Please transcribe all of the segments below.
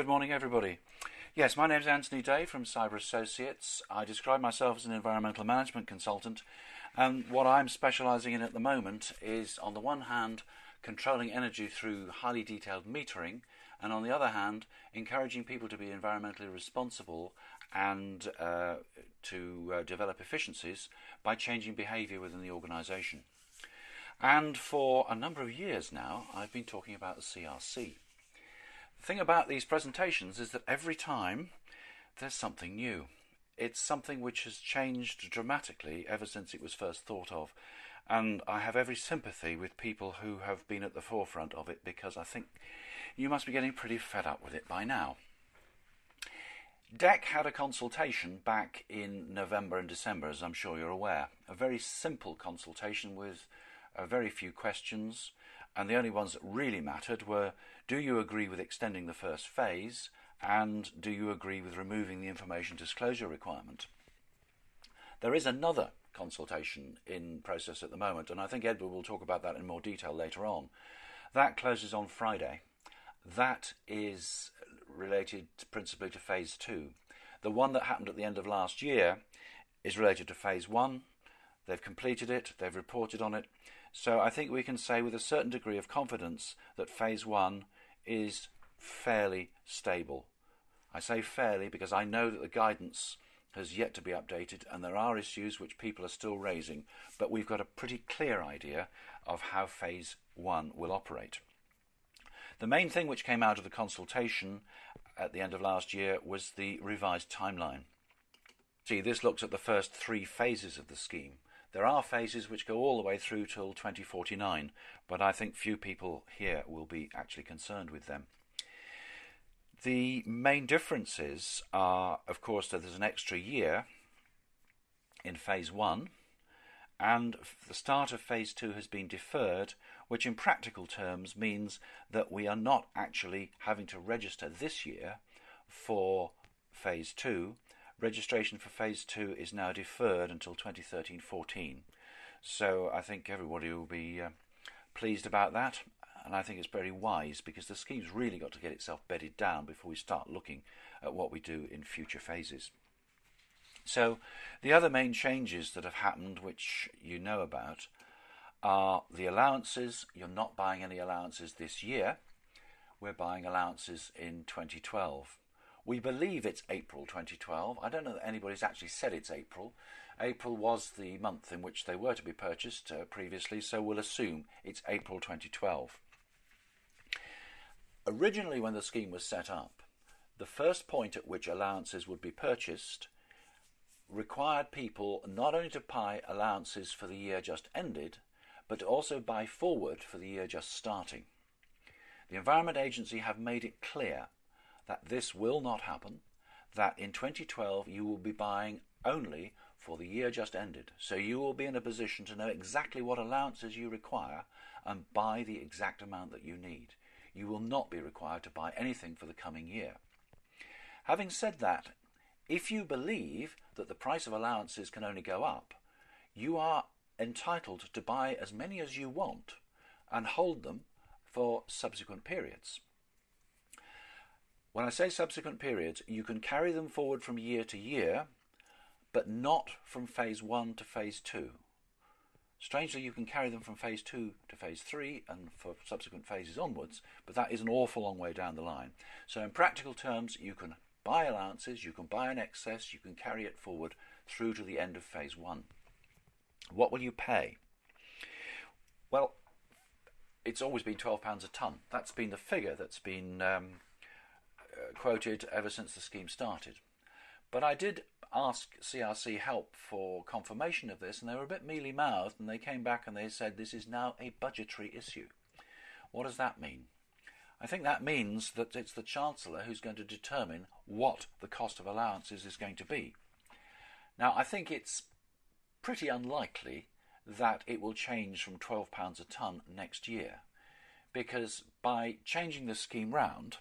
Good morning, everybody. Yes, my name is Anthony Day from Cyber Associates. I describe myself as an environmental management consultant, and what I'm specializing in at the moment is, on the one hand, controlling energy through highly detailed metering, and on the other hand, encouraging people to be environmentally responsible and uh, to uh, develop efficiencies by changing behavior within the organization. And for a number of years now, I've been talking about the CRC. Thing about these presentations is that every time there's something new. It's something which has changed dramatically ever since it was first thought of. And I have every sympathy with people who have been at the forefront of it because I think you must be getting pretty fed up with it by now. DECC had a consultation back in November and December, as I'm sure you're aware. A very simple consultation with uh, very few questions, and the only ones that really mattered were do you agree with extending the first phase, and do you agree with removing the information disclosure requirement? There is another consultation in process at the moment, and I think Edward will talk about that in more detail later on. That closes on Friday. That is related principally to phase two. The one that happened at the end of last year is related to phase one. They've completed it, they've reported on it. So I think we can say with a certain degree of confidence that phase one is fairly stable. I say fairly because I know that the guidance has yet to be updated and there are issues which people are still raising, but we've got a pretty clear idea of how phase one will operate. The main thing which came out of the consultation at the end of last year was the revised timeline. See, this looks at the first three phases of the scheme. There are phases which go all the way through till 2049, but I think few people here will be actually concerned with them. The main differences are, of course, that there's an extra year in phase one, and the start of phase two has been deferred, which in practical terms means that we are not actually having to register this year for phase two. Registration for phase two is now deferred until 2013 14. So I think everybody will be uh, pleased about that, and I think it's very wise because the scheme's really got to get itself bedded down before we start looking at what we do in future phases. So, the other main changes that have happened, which you know about, are the allowances. You're not buying any allowances this year. We're buying allowances in 2012. We believe it's April 2012. I don't know that anybody's actually said it's April. April was the month in which they were to be purchased uh, previously, so we'll assume it's April 2012. Originally, when the scheme was set up, the first point at which allowances would be purchased required people not only to buy allowances for the year just ended, but also buy forward for the year just starting. The Environment Agency have made it clear that this will not happen, that in 2012 you will be buying only for the year just ended. So you will be in a position to know exactly what allowances you require and buy the exact amount that you need. You will not be required to buy anything for the coming year. Having said that, if you believe that the price of allowances can only go up, you are entitled to buy as many as you want and hold them for subsequent periods. When I say subsequent periods, you can carry them forward from year to year, but not from phase one to phase two. Strangely, you can carry them from phase two to phase three and for subsequent phases onwards, but that is an awful long way down the line. So, in practical terms, you can buy allowances, you can buy an excess, you can carry it forward through to the end of phase one. What will you pay? Well, it's always been £12 a tonne. That's been the figure that's been um, quoted ever since the scheme started. But I did ask CRC help for confirmation of this, and they were a bit mealy mouthed, and they came back and they said this is now a budgetary issue. What does that mean? I think that means that it's the Chancellor who's going to determine what the cost of allowances is going to be. Now, I think it's pretty unlikely that it will change from £12 a tonne next year, because by changing the scheme round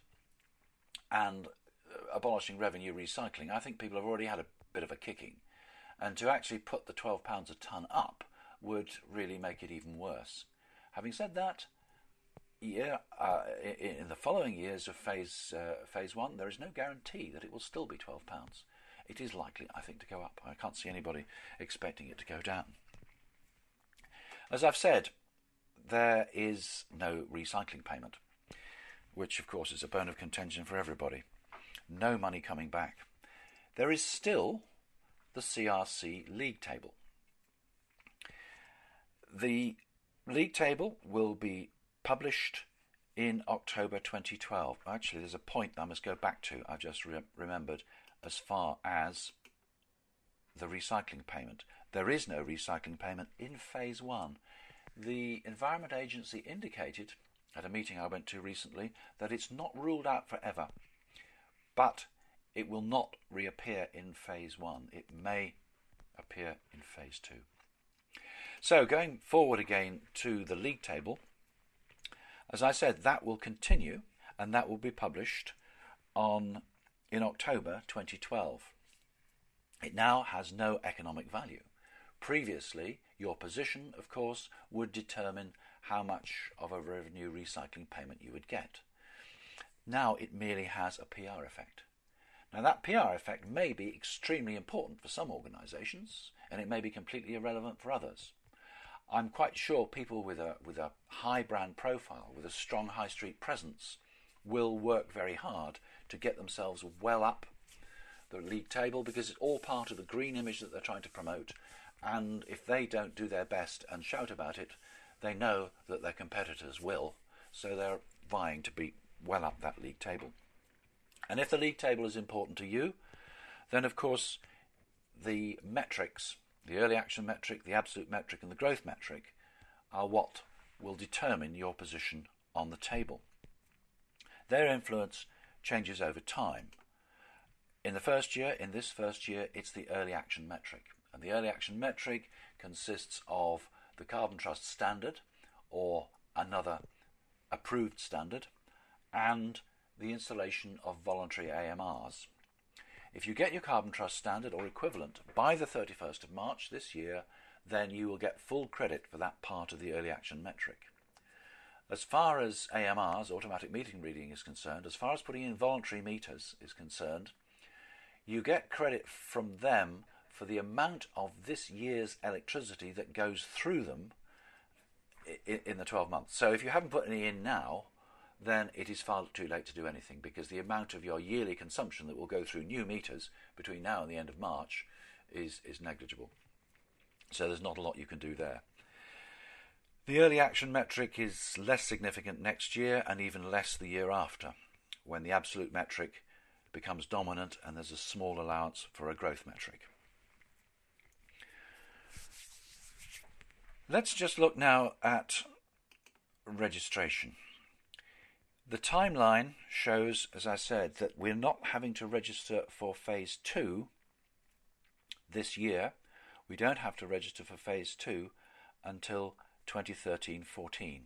and uh, abolishing revenue recycling, I think people have already had a bit of a kicking. And to actually put the £12 a tonne up would really make it even worse. Having said that, year, uh, in, in, the following years of phase uh, phase one, there is no guarantee that it will still be twelve pounds. It is likely, I think, to go up. I can't see anybody expecting it to go down. As I've said, there is no recycling payment, which of course is a bone of contention for everybody. No money coming back. There is still the CRC league table. The league table will be published in October 2012. Actually, there's a point I must go back to, I've just re- remembered, as far as the recycling payment. There is no recycling payment in phase one. The Environment Agency indicated at a meeting I went to recently that it's not ruled out forever, but it will not reappear in phase one. It may appear in phase two. So, going forward again to the league table, as I said, that will continue and that will be published on in October 2012. It now has no economic value. Previously, your position, of course, would determine how much of a revenue recycling payment you would get. Now it merely has a PR effect. Now, that PR effect may be extremely important for some organisations, and it may be completely irrelevant for others. I'm quite sure people with a, with a high brand profile, with a strong high street presence, will work very hard to get themselves well up the league table because it's all part of the green image that they're trying to promote. And if they don't do their best and shout about it, they know that their competitors will. So they're vying to be well up that league table. And if the league table is important to you, then of course the metrics, the early action metric, the absolute metric, and the growth metric are what will determine your position on the table. Their influence changes over time. In the first year, in this first year, it's the early action metric. And the early action metric consists of the Carbon Trust standard or another approved standard and the installation of voluntary AMRs. If you get your Carbon Trust standard or equivalent by the 31st of March this year, then you will get full credit for that part of the early action metric. As far as AMRs, automatic meter reading, is concerned, as far as putting in voluntary meters is concerned, you get credit from them for the amount of this year's electricity that goes through them in, in the 12 months. So if you haven't put any in now, then it is far too late to do anything because the amount of your yearly consumption that will go through new meters between now and the end of March is, is negligible. So there's not a lot you can do there. The early action metric is less significant next year and even less the year after, when the absolute metric becomes dominant and there's a small allowance for a growth metric. Let's just look now at registration. The timeline shows, as I said, that we're not having to register for phase two this year. We don't have to register for phase two until 2013 14.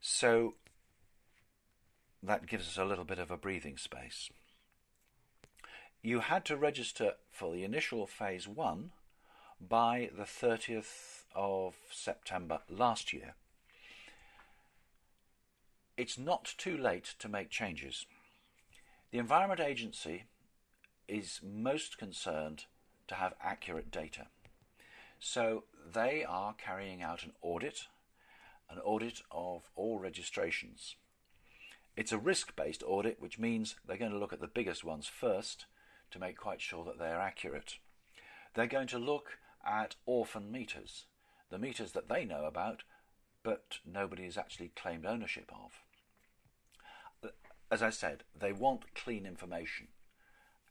So that gives us a little bit of a breathing space. You had to register for the initial phase one by the 30th of September last year it's not too late to make changes. The Environment Agency is most concerned to have accurate data. So they are carrying out an audit, an audit of all registrations. It's a risk based audit, which means they're going to look at the biggest ones first to make quite sure that they're accurate. They're going to look at orphan meters, the meters that they know about, but nobody has actually claimed ownership of as I said, they want clean information,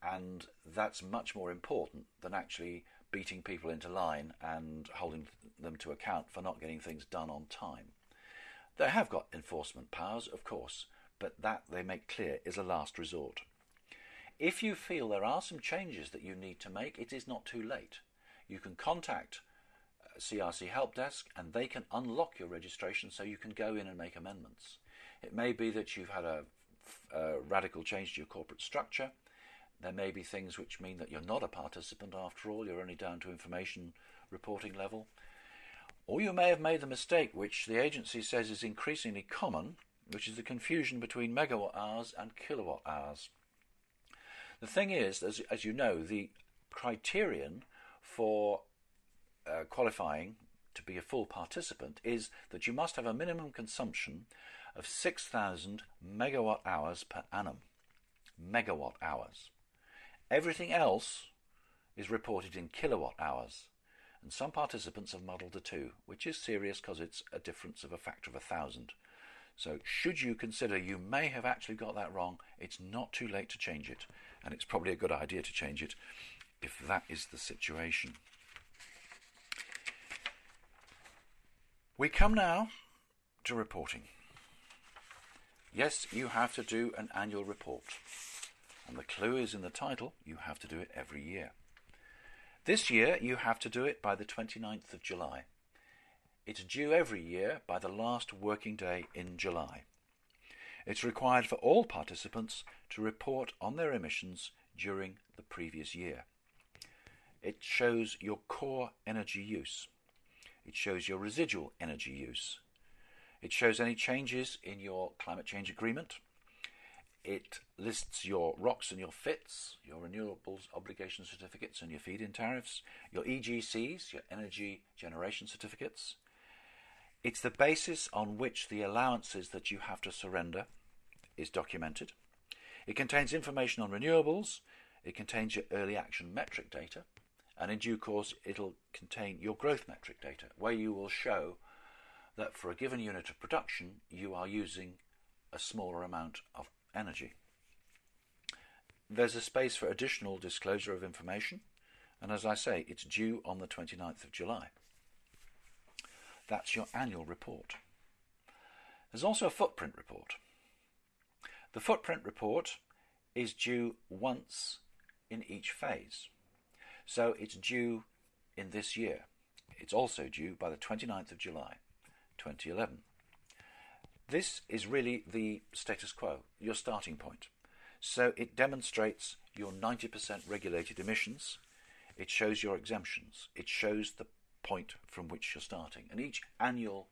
and that's much more important than actually beating people into line and holding them to account for not getting things done on time. They have got enforcement powers, of course, but that they make clear is a last resort. If you feel there are some changes that you need to make, it is not too late. You can contact CRC Help Desk and they can unlock your registration so you can go in and make amendments. It may be that you've had a uh, radical change to your corporate structure. There may be things which mean that you're not a participant after all, you're only down to information reporting level. Or you may have made the mistake, which the agency says is increasingly common, which is the confusion between megawatt hours and kilowatt hours. The thing is, as, as you know, the criterion for uh, qualifying to be a full participant is that you must have a minimum consumption of 6,000 megawatt hours per annum. Megawatt hours. Everything else is reported in kilowatt hours, and some participants have muddled the two, which is serious because it's a difference of a factor of a thousand. So, should you consider you may have actually got that wrong, it's not too late to change it, and it's probably a good idea to change it if that is the situation. We come now to reporting. Yes, you have to do an annual report. And the clue is in the title you have to do it every year. This year you have to do it by the 29th of July. It's due every year by the last working day in July. It's required for all participants to report on their emissions during the previous year. It shows your core energy use. It shows your residual energy use. It shows any changes in your climate change agreement. It lists your ROCs and your FITs, your renewables obligation certificates and your feed-in tariffs, your EGCs, your energy generation certificates. It's the basis on which the allowances that you have to surrender is documented. It contains information on renewables. It contains your early action metric data and in due course it'll contain your growth metric data where you will show that for a given unit of production you are using a smaller amount of energy. There's a space for additional disclosure of information and as I say it's due on the 29th of July. That's your annual report. There's also a footprint report. The footprint report is due once in each phase. So it's due in this year. It's also due by the 29th of July 2011. This is really the status quo, your starting point. So it demonstrates your 90% regulated emissions, it shows your exemptions, it shows the point from which you're starting. And each annual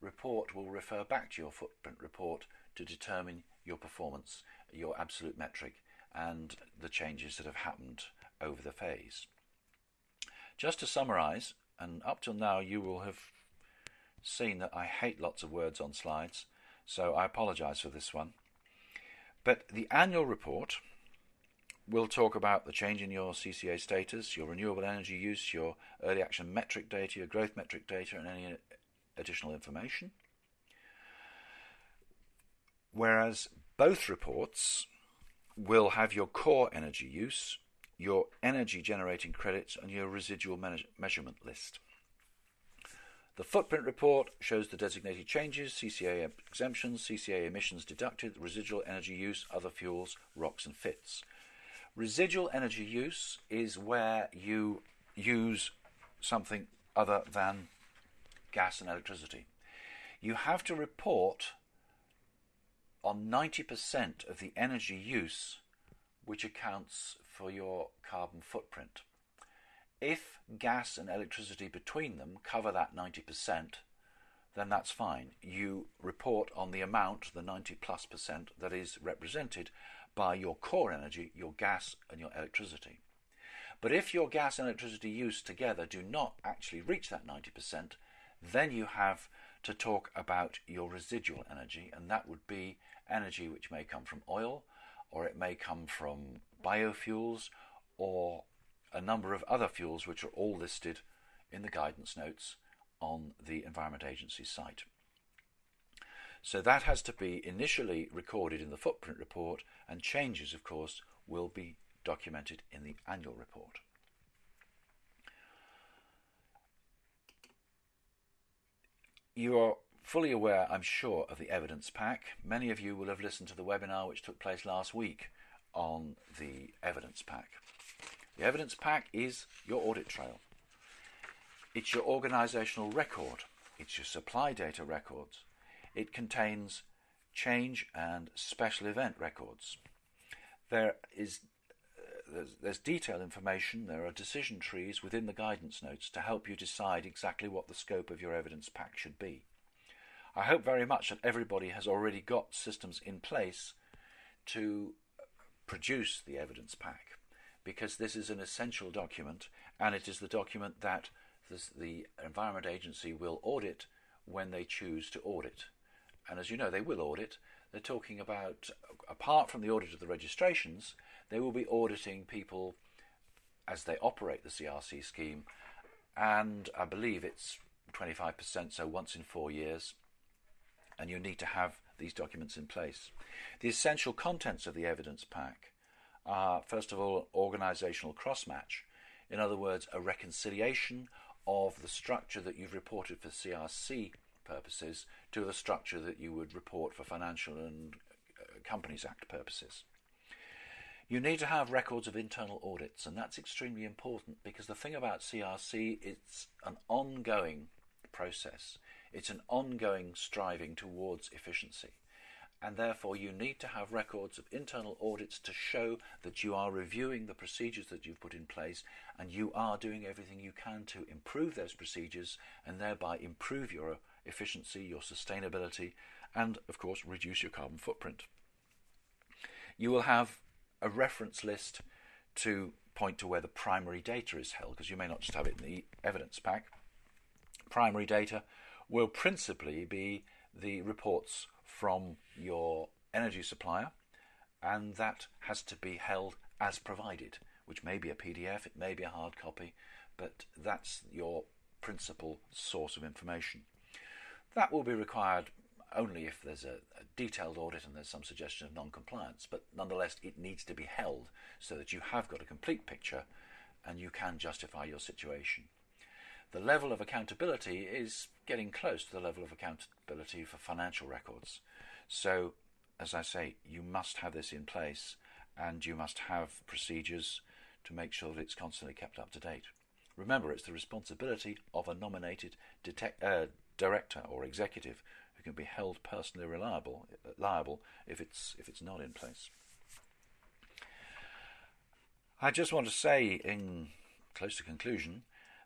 report will refer back to your footprint report to determine your performance, your absolute metric, and the changes that have happened over the phase. Just to summarize, and up till now you will have seen that I hate lots of words on slides, so I apologize for this one. But the annual report will talk about the change in your CCA status, your renewable energy use, your early action metric data, your growth metric data, and any additional information. Whereas both reports will have your core energy use, your energy generating credits, and your residual me- measurement list. The footprint report shows the designated changes, CCA exemptions, CCA emissions deducted, residual energy use, other fuels, ROCs and FITs. Residual energy use is where you use something other than gas and electricity. You have to report on 90% of the energy use which accounts for your carbon footprint. If gas and electricity between them cover that 90%, then that's fine. You report on the amount, the 90 plus percent, that is represented by your core energy, your gas and your electricity. But if your gas and electricity use together do not actually reach that 90%, then you have to talk about your residual energy, and that would be energy which may come from oil, or it may come from biofuels or a number of other fuels which are all listed in the guidance notes on the Environment Agency site. So that has to be initially recorded in the footprint report, and changes, of course, will be documented in the annual report. You are fully aware, I'm sure, of the evidence pack. Many of you will have listened to the webinar which took place last week on the evidence pack. The evidence pack is your audit trail. It's your organisational record. It's your supply data records. It contains change and special event records. There is uh, there's, there's detailed information, there are decision trees within the guidance notes to help you decide exactly what the scope of your evidence pack should be. I hope very much that everybody has already got systems in place to produce the evidence pack because this is an essential document and it is the document that this, the Environment Agency will audit when they choose to audit. And as you know, they will audit. They're talking about, apart from the audit of the registrations, they will be auditing people as they operate the CRC scheme. And I believe it's 25%, so once in four years. And you need to have these documents in place. The essential contents of the evidence pack are, first of all, organisational cross-match. In other words, a reconciliation of the structure that you've reported for CRC purposes to the structure that you would report for Financial and uh, Companies Act purposes. You need to have records of internal audits, and that's extremely important because the thing about CRC, it's an ongoing process. It's an ongoing striving towards efficiency and therefore you need to have records of internal audits to show that you are reviewing the procedures that you've put in place and you are doing everything you can to improve those procedures and thereby improve your efficiency, your sustainability, and of course reduce your carbon footprint. You will have a reference list to point to where the primary data is held because you may not just have it in the evidence pack. Primary data will principally be the reports from your energy supplier, and that has to be held as provided, which may be a PDF, it may be a hard copy, but that's your principal source of information. That will be required only if there's a, a, detailed audit and there's some suggestion of non compliance, but nonetheless, it needs to be held so that you have got a complete picture and you can justify your situation the level of accountability is getting close to the level of accountability for financial records. So, as I say, you must have this in place and you must have procedures to make sure that it's constantly kept up to date. Remember, it's the responsibility of a nominated uh, director or executive who can be held personally reliable, liable if it's, if it's not in place. I just want to say, in close to conclusion,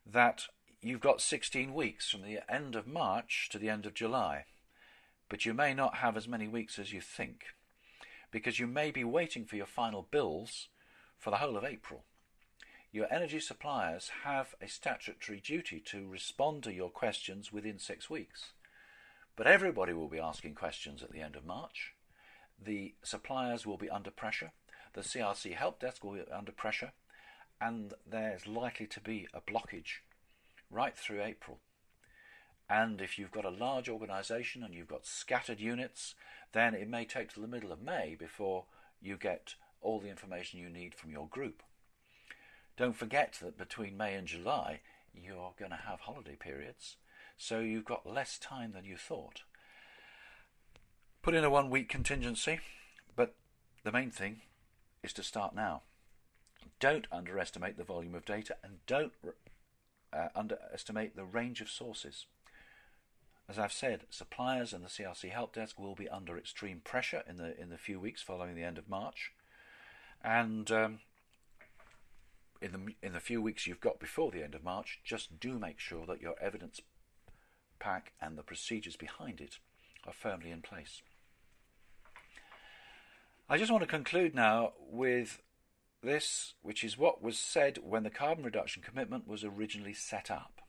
that you've got 16 weeks from the end of March to the end of July, but you may not have as many weeks as you think, because you may be waiting for your final bills for the whole of April. Your energy suppliers have a statutory duty to respond to your questions within six weeks. But everybody will be asking questions at the end of March. The suppliers will be under pressure. The CRC help desk will be under pressure. And there's likely to be a blockage right through April. And if you've got a large organisation and you've got scattered units, then it may take till the middle of May before you get all the information you need from your group. Don't forget that between May and July, you're going to have holiday periods, so you've got less time than you thought. Put in a one week contingency, but the main thing is to start now. Don't underestimate the volume of data and don't uh, underestimate the range of sources. As I've said, suppliers and the CRC help desk will be under extreme pressure in the in the few weeks following the end of March, and um, in the in the few weeks you've got before the end of March, just do make sure that your evidence pack and the procedures behind it are firmly in place. I just want to conclude now with this, which is what was said when the carbon reduction commitment was originally set up.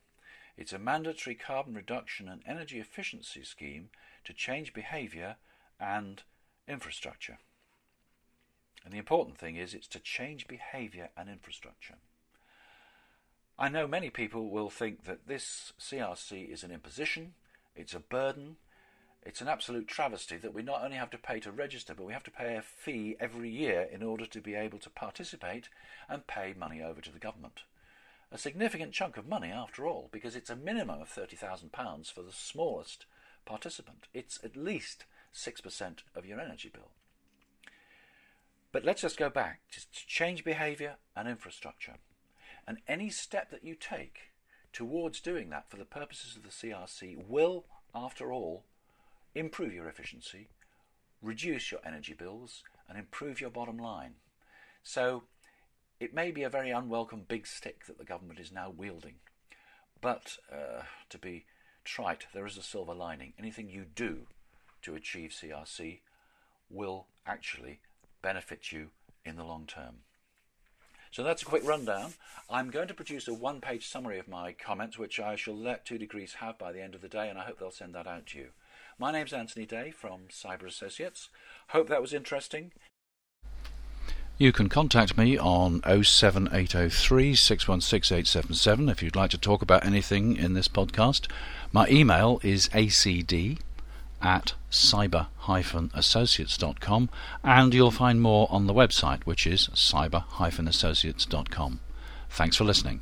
It's a mandatory carbon reduction and energy efficiency scheme to change behaviour and infrastructure. And the important thing is it's to change behaviour and infrastructure. I know many people will think that this CRC is an imposition, it's a burden, it's an absolute travesty that we not only have to pay to register, but we have to pay a fee every year in order to be able to participate and pay money over to the government. A significant chunk of money, after all, because it's a minimum of £30,000 for the smallest participant. It's at least 6% of your energy bill. But let's just go back to change behaviour and infrastructure. And any step that you take towards doing that for the purposes of the CRC will, after all, improve your efficiency, reduce your energy bills, and improve your bottom line. So, it may be a very unwelcome big stick that the government is now wielding. But uh, to be trite, there is a silver lining. Anything you do to achieve CRC will actually benefit you in the long term. So that's a quick rundown. I'm going to produce a one page summary of my comments, which I shall let 2degrees have by the end of the day, and I hope they'll send that out to you. My name's Anthony Day from Cyber Associates. Hope that was interesting. You can contact me on 07803 616 if you'd like to talk about anything in this podcast. My email is acd at cyber-associates.com and you'll find more on the website which is cyber-associates.com. Thanks for listening.